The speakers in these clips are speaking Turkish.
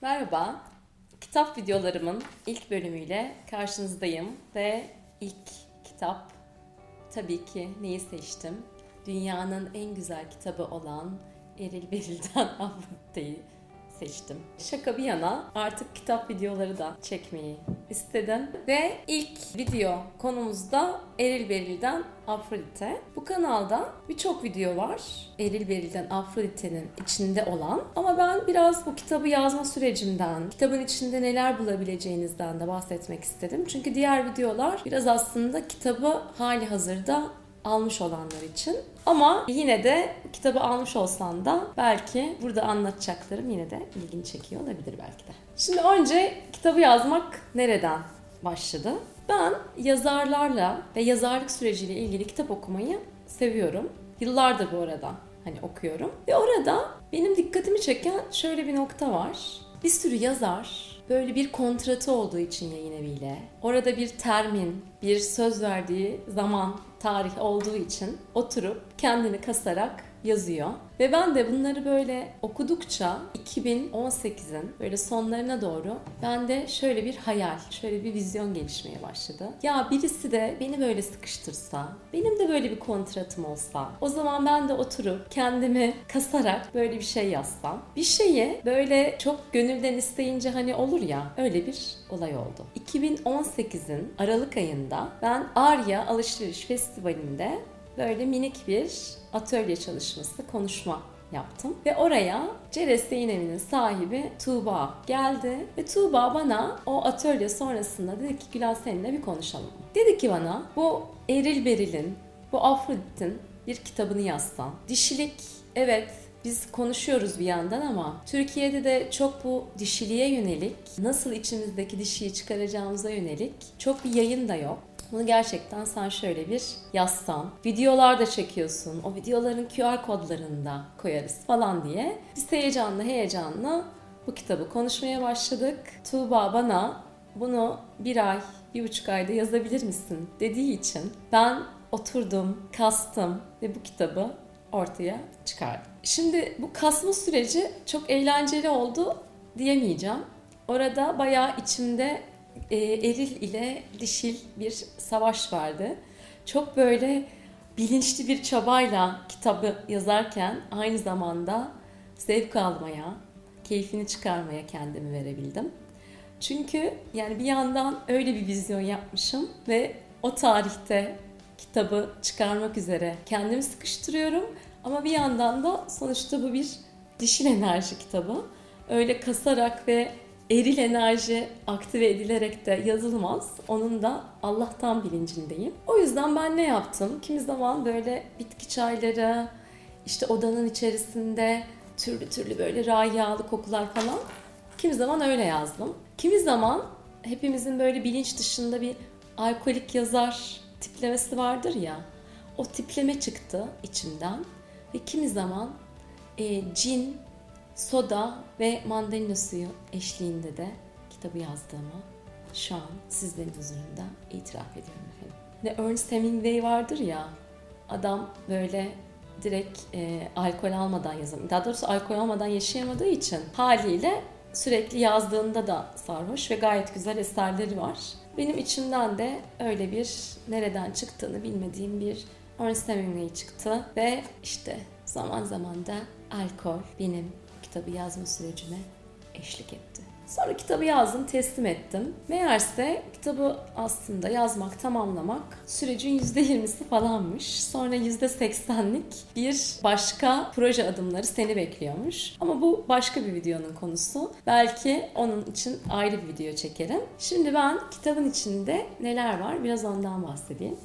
Merhaba, kitap videolarımın ilk bölümüyle karşınızdayım ve ilk kitap tabii ki neyi seçtim? Dünyanın en güzel kitabı olan Eril Beril'den Afrodite'yi seçtim. Şaka bir yana artık kitap videoları da çekmeyi istedim. Ve ilk video konumuzda Eril Beril'den Afrodite. Bu kanalda birçok video var. Eril Beril'den Afrodite'nin içinde olan. Ama ben biraz bu kitabı yazma sürecimden, kitabın içinde neler bulabileceğinizden de bahsetmek istedim. Çünkü diğer videolar biraz aslında kitabı hali hazırda almış olanlar için. Ama yine de kitabı almış olsan da belki burada anlatacaklarım yine de ilgini çekiyor olabilir belki de. Şimdi önce kitabı yazmak nereden başladı? Ben yazarlarla ve yazarlık süreciyle ilgili kitap okumayı seviyorum. Yıllardır bu arada hani okuyorum. Ve orada benim dikkatimi çeken şöyle bir nokta var. Bir sürü yazar böyle bir kontratı olduğu için yayın eviyle, orada bir termin, bir söz verdiği zaman, tarih olduğu için oturup kendini kasarak yazıyor. Ve ben de bunları böyle okudukça 2018'in böyle sonlarına doğru ben de şöyle bir hayal, şöyle bir vizyon gelişmeye başladı. Ya birisi de beni böyle sıkıştırsa, benim de böyle bir kontratım olsa, o zaman ben de oturup kendimi kasarak böyle bir şey yazsam. Bir şeyi böyle çok gönülden isteyince hani olur ya, öyle bir olay oldu. 2018'in Aralık ayında ben Arya Alışveriş Festivali'nde böyle minik bir atölye çalışması, konuşma yaptım. Ve oraya Ceres Evi'nin sahibi Tuğba geldi. Ve Tuğba bana o atölye sonrasında dedi ki Gülal seninle bir konuşalım. Dedi ki bana bu Eril Beril'in, bu Afrodit'in bir kitabını yazsan. Dişilik evet biz konuşuyoruz bir yandan ama Türkiye'de de çok bu dişiliğe yönelik, nasıl içimizdeki dişiyi çıkaracağımıza yönelik çok bir yayın da yok. Bunu gerçekten sen şöyle bir yazsan, videolar da çekiyorsun, o videoların QR kodlarını da koyarız falan diye biz heyecanla heyecanla bu kitabı konuşmaya başladık. Tuğba bana bunu bir ay, bir buçuk ayda yazabilir misin dediği için ben oturdum, kastım ve bu kitabı ortaya çıkardım. Şimdi bu kasma süreci çok eğlenceli oldu diyemeyeceğim. Orada bayağı içimde e, eril ile dişil bir savaş vardı. Çok böyle bilinçli bir çabayla kitabı yazarken aynı zamanda zevk almaya, keyfini çıkarmaya kendimi verebildim. Çünkü yani bir yandan öyle bir vizyon yapmışım ve o tarihte kitabı çıkarmak üzere kendimi sıkıştırıyorum. Ama bir yandan da sonuçta bu bir dişil enerji kitabı. Öyle kasarak ve eril enerji aktive edilerek de yazılmaz. Onun da Allah'tan bilincindeyim. O yüzden ben ne yaptım? Kimi zaman böyle bitki çayları, işte odanın içerisinde türlü türlü böyle rayiyalı kokular falan. Kimi zaman öyle yazdım. Kimi zaman hepimizin böyle bilinç dışında bir alkolik yazar tiplemesi vardır ya. O tipleme çıktı içimden. Ve kimi zaman e, cin, soda ve mandalina suyu eşliğinde de kitabı yazdığımı şu an sizlerin huzurunda itiraf ediyorum efendim. Ne Ernest Hemingway vardır ya, adam böyle direkt e, alkol almadan yazamıyor. Daha doğrusu alkol almadan yaşayamadığı için haliyle sürekli yazdığında da sarhoş ve gayet güzel eserleri var. Benim içimden de öyle bir nereden çıktığını bilmediğim bir Ernest Hemingway çıktı ve işte zaman zaman da alkol benim kitabı yazma sürecime eşlik etti. Sonra kitabı yazdım, teslim ettim. Meğerse kitabı aslında yazmak, tamamlamak sürecin %20'si falanmış. Sonra %80'lik bir başka proje adımları seni bekliyormuş. Ama bu başka bir videonun konusu. Belki onun için ayrı bir video çekerim. Şimdi ben kitabın içinde neler var biraz ondan bahsedeyim.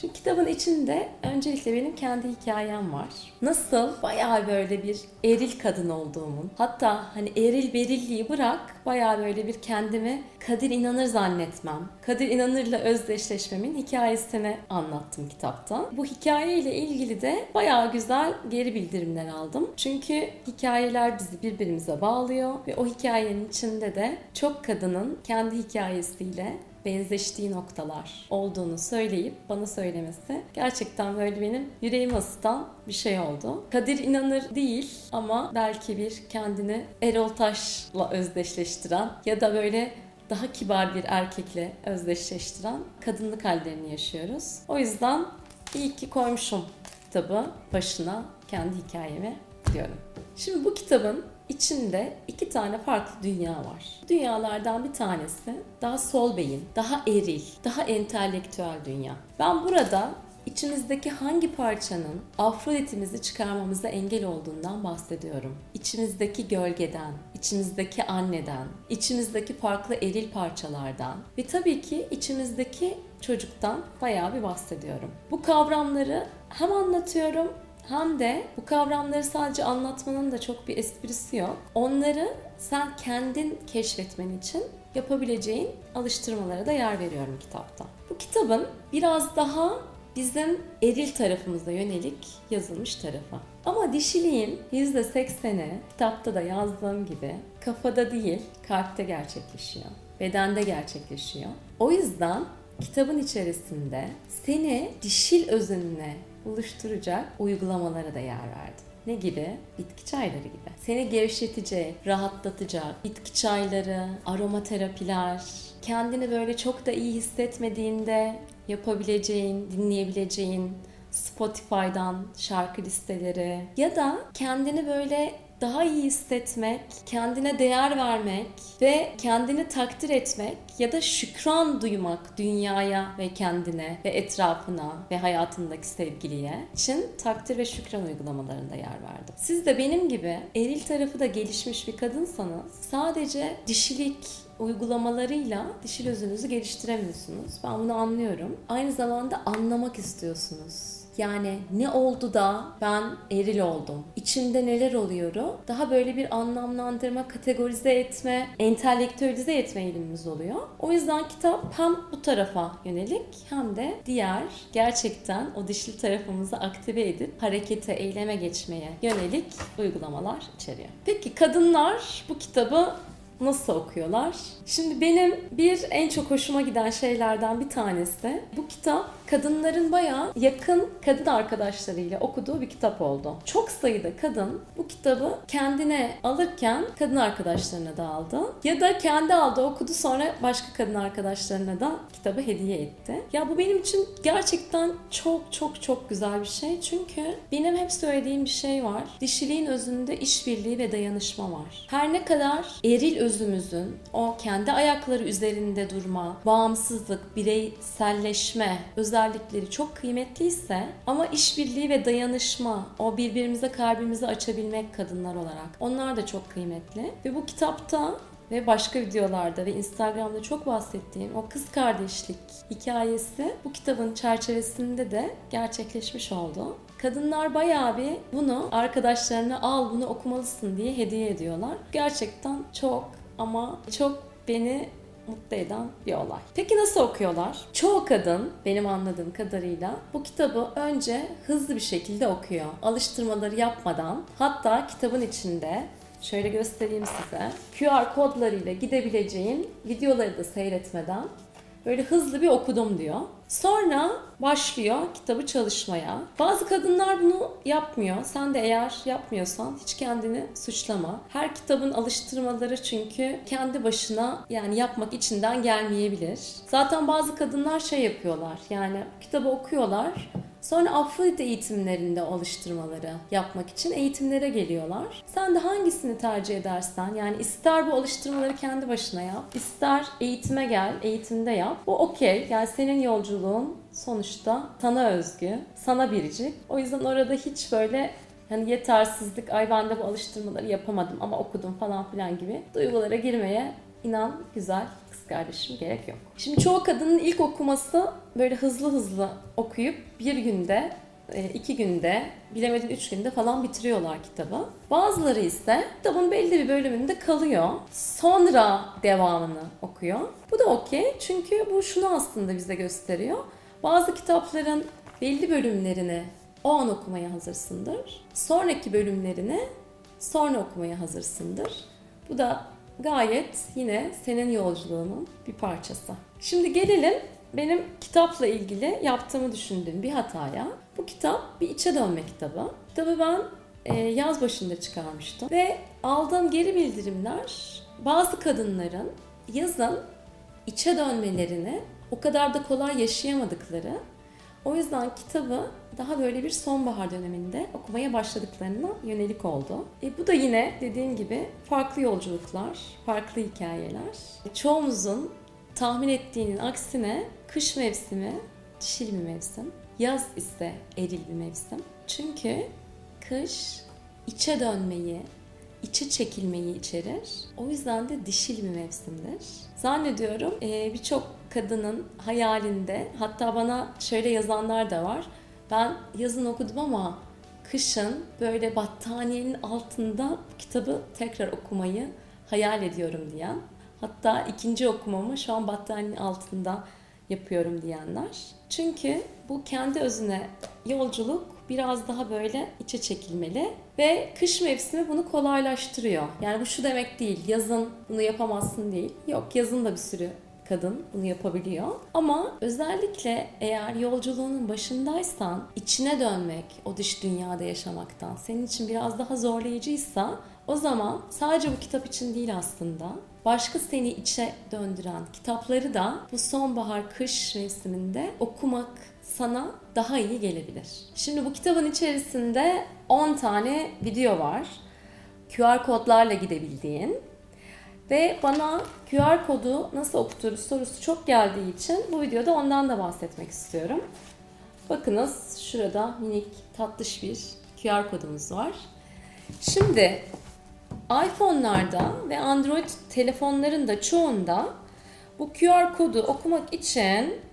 Şimdi kitabın içinde öncelikle benim kendi hikayem var. Nasıl bayağı böyle bir eril kadın olduğumun, hatta hani eril berilliği bırak bayağı böyle bir kendimi Kadir İnanır zannetmem, Kadir İnanır'la özdeşleşmemin hikayesini anlattım kitapta. Bu hikayeyle ilgili de bayağı güzel geri bildirimler aldım. Çünkü hikayeler bizi birbirimize bağlıyor ve o hikayenin içinde de çok kadının kendi hikayesiyle benzeştiği noktalar olduğunu söyleyip bana söylemesi gerçekten böyle benim yüreğimi ısıtan bir şey oldu. Kadir inanır değil ama belki bir kendini Erol Taş'la özdeşleştiren ya da böyle daha kibar bir erkekle özdeşleştiren kadınlık hallerini yaşıyoruz. O yüzden iyi ki koymuşum kitabı başına kendi hikayemi diyorum. Şimdi bu kitabın içinde iki tane farklı dünya var. Dünyalardan bir tanesi daha sol beyin, daha eril, daha entelektüel dünya. Ben burada içimizdeki hangi parçanın Afrodit'imizi çıkarmamıza engel olduğundan bahsediyorum. İçimizdeki gölgeden, içimizdeki anneden, içimizdeki farklı eril parçalardan ve tabii ki içimizdeki çocuktan bayağı bir bahsediyorum. Bu kavramları hem anlatıyorum hem de bu kavramları sadece anlatmanın da çok bir esprisi yok. Onları sen kendin keşfetmen için yapabileceğin alıştırmalara da yer veriyorum kitapta. Bu kitabın biraz daha bizim eril tarafımıza yönelik yazılmış tarafı. Ama dişiliğin %80'i kitapta da yazdığım gibi kafada değil kalpte gerçekleşiyor. Bedende gerçekleşiyor. O yüzden kitabın içerisinde seni dişil özenine oluşturacak uygulamalara da yer verdim. Ne gibi? Bitki çayları gibi. Seni gevşetecek, rahatlatacak bitki çayları, aromaterapiler, kendini böyle çok da iyi hissetmediğinde yapabileceğin, dinleyebileceğin Spotify'dan şarkı listeleri ya da kendini böyle daha iyi hissetmek, kendine değer vermek ve kendini takdir etmek ya da şükran duymak dünyaya ve kendine ve etrafına ve hayatındaki sevgiliye için takdir ve şükran uygulamalarında yer verdim. Siz de benim gibi eril tarafı da gelişmiş bir kadınsanız sadece dişilik uygulamalarıyla dişil özünüzü geliştiremiyorsunuz. Ben bunu anlıyorum. Aynı zamanda anlamak istiyorsunuz. Yani ne oldu da ben eril oldum? İçimde neler oluyoru? Daha böyle bir anlamlandırma, kategorize etme, entelektüelize etme eğilimimiz oluyor. O yüzden kitap hem bu tarafa yönelik hem de diğer gerçekten o dişli tarafımızı aktive edip harekete, eyleme geçmeye yönelik uygulamalar içeriyor. Peki kadınlar bu kitabı nasıl okuyorlar? Şimdi benim bir en çok hoşuma giden şeylerden bir tanesi bu kitap kadınların bayağı yakın kadın arkadaşlarıyla okuduğu bir kitap oldu. Çok sayıda kadın bu kitabı kendine alırken kadın arkadaşlarına da aldı. Ya da kendi aldı okudu sonra başka kadın arkadaşlarına da kitabı hediye etti. Ya bu benim için gerçekten çok çok çok güzel bir şey. Çünkü benim hep söylediğim bir şey var. Dişiliğin özünde işbirliği ve dayanışma var. Her ne kadar eril özümüzün o kendi ayakları üzerinde durma, bağımsızlık, bireyselleşme, özellikleri çok kıymetliyse ama işbirliği ve dayanışma, o birbirimize kalbimizi açabilmek kadınlar olarak onlar da çok kıymetli. Ve bu kitapta ve başka videolarda ve Instagram'da çok bahsettiğim o kız kardeşlik hikayesi bu kitabın çerçevesinde de gerçekleşmiş oldu. Kadınlar bayağı bir bunu arkadaşlarına al bunu okumalısın diye hediye ediyorlar. Gerçekten çok ama çok beni mutlu eden bir olay. Peki nasıl okuyorlar? Çoğu kadın benim anladığım kadarıyla bu kitabı önce hızlı bir şekilde okuyor. Alıştırmaları yapmadan hatta kitabın içinde şöyle göstereyim size. QR kodlarıyla gidebileceğin videoları da seyretmeden böyle hızlı bir okudum diyor. Sonra başlıyor kitabı çalışmaya. Bazı kadınlar bunu yapmıyor. Sen de eğer yapmıyorsan hiç kendini suçlama. Her kitabın alıştırmaları çünkü kendi başına yani yapmak içinden gelmeyebilir. Zaten bazı kadınlar şey yapıyorlar. Yani kitabı okuyorlar. Sonra Afrodit eğitimlerinde alıştırmaları yapmak için eğitimlere geliyorlar. Sen de hangisini tercih edersen yani ister bu alıştırmaları kendi başına yap, ister eğitime gel, eğitimde yap. Bu okey. Yani senin yolculuğun sonuçta sana özgü, sana biricik. O yüzden orada hiç böyle hani yetersizlik, ay ben de bu alıştırmaları yapamadım ama okudum falan filan gibi duygulara girmeye inan güzel kardeşim gerek yok. Şimdi çoğu kadının ilk okuması böyle hızlı hızlı okuyup bir günde e, iki günde, bilemedin üç günde falan bitiriyorlar kitabı. Bazıları ise kitabın belli bir bölümünde kalıyor. Sonra devamını okuyor. Bu da okey çünkü bu şunu aslında bize gösteriyor. Bazı kitapların belli bölümlerini o an okumaya hazırsındır. Sonraki bölümlerini sonra okumaya hazırsındır. Bu da gayet yine senin yolculuğunun bir parçası. Şimdi gelelim benim kitapla ilgili yaptığımı düşündüğüm bir hataya. Bu kitap bir içe dönme kitabı. Kitabı ben e, yaz başında çıkarmıştım ve aldığım geri bildirimler bazı kadınların yazın içe dönmelerini o kadar da kolay yaşayamadıkları o yüzden kitabı daha böyle bir sonbahar döneminde okumaya başladıklarına yönelik oldu. E, bu da yine dediğim gibi farklı yolculuklar, farklı hikayeler. Çoğumuzun tahmin ettiğinin aksine kış mevsimi dişil bir mevsim. Yaz ise eril bir mevsim. Çünkü kış içe dönmeyi, içe çekilmeyi içerir. O yüzden de dişil bir mevsimdir. Zannediyorum e, birçok kadının hayalinde hatta bana şöyle yazanlar da var. Ben yazın okudum ama kışın böyle battaniyenin altında kitabı tekrar okumayı hayal ediyorum diyen. Hatta ikinci okumamı şu an battaniyenin altında yapıyorum diyenler. Çünkü bu kendi özüne yolculuk biraz daha böyle içe çekilmeli ve kış mevsimi bunu kolaylaştırıyor. Yani bu şu demek değil, yazın bunu yapamazsın değil. Yok, yazın da bir sürü kadın bunu yapabiliyor. Ama özellikle eğer yolculuğunun başındaysan içine dönmek, o dış dünyada yaşamaktan senin için biraz daha zorlayıcıysa o zaman sadece bu kitap için değil aslında başka seni içe döndüren kitapları da bu sonbahar kış mevsiminde okumak sana daha iyi gelebilir. Şimdi bu kitabın içerisinde 10 tane video var. QR kodlarla gidebildiğin ve bana QR kodu nasıl okuturuz sorusu çok geldiği için bu videoda ondan da bahsetmek istiyorum. Bakınız şurada minik tatlış bir QR kodumuz var. Şimdi iPhone'larda ve Android telefonların da çoğunda bu QR kodu okumak için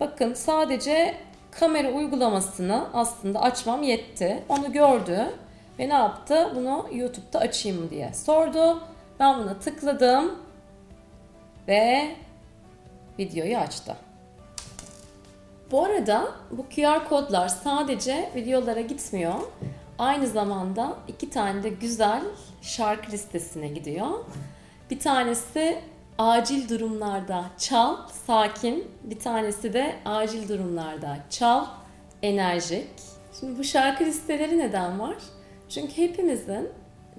bakın sadece kamera uygulamasını aslında açmam yetti. Onu gördü ve ne yaptı? Bunu YouTube'da açayım mı diye sordu. Ben buna tıkladım ve videoyu açtı. Bu arada bu QR kodlar sadece videolara gitmiyor. Aynı zamanda iki tane de güzel şarkı listesine gidiyor. Bir tanesi acil durumlarda çal, sakin. Bir tanesi de acil durumlarda çal, enerjik. Şimdi bu şarkı listeleri neden var? Çünkü hepimizin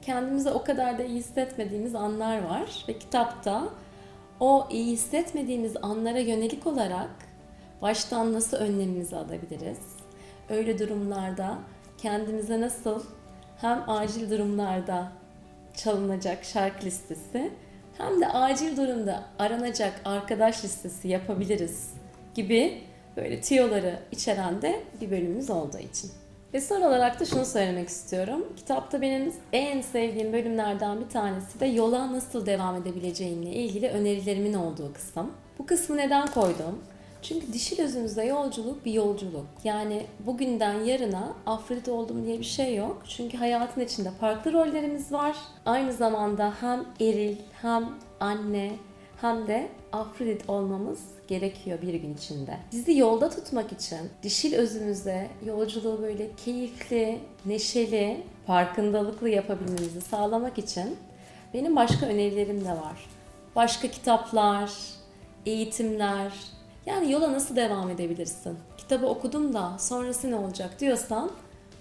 kendimize o kadar da iyi hissetmediğimiz anlar var ve kitapta o iyi hissetmediğimiz anlara yönelik olarak baştan nasıl önlemimizi alabiliriz? Öyle durumlarda kendimize nasıl hem acil durumlarda çalınacak şarkı listesi hem de acil durumda aranacak arkadaş listesi yapabiliriz gibi böyle tiyoları içeren de bir bölümümüz olduğu için. Ve son olarak da şunu söylemek istiyorum. Kitapta benim en sevdiğim bölümlerden bir tanesi de yola nasıl devam edebileceğimle ilgili önerilerimin olduğu kısım. Bu kısmı neden koydum? Çünkü dişil özümüzde yolculuk bir yolculuk. Yani bugünden yarına Afrodit oldum diye bir şey yok. Çünkü hayatın içinde farklı rollerimiz var. Aynı zamanda hem eril hem anne hem de Afrodit olmamız gerekiyor bir gün içinde. Bizi yolda tutmak için dişil özümüzde yolculuğu böyle keyifli, neşeli, farkındalıklı yapabilmemizi sağlamak için benim başka önerilerim de var. Başka kitaplar, eğitimler, yani yola nasıl devam edebilirsin? Kitabı okudum da sonrası ne olacak diyorsan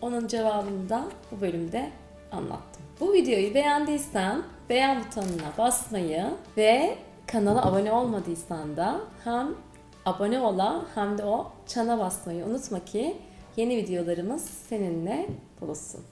onun cevabını da bu bölümde anlattım. Bu videoyu beğendiysen beğen butonuna basmayı ve kanala abone olmadıysan da hem abone ola hem de o çana basmayı unutma ki yeni videolarımız seninle buluşsun.